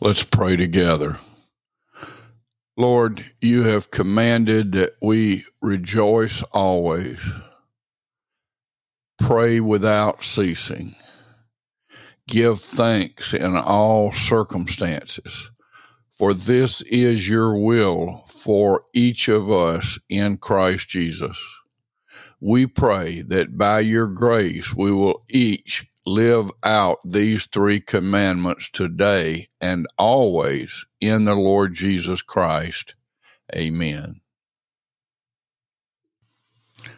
Let's pray together. Lord, you have commanded that we rejoice always, pray without ceasing, give thanks in all circumstances, for this is your will for each of us in Christ Jesus. We pray that by your grace we will each live out these three commandments today and always in the Lord Jesus Christ. Amen.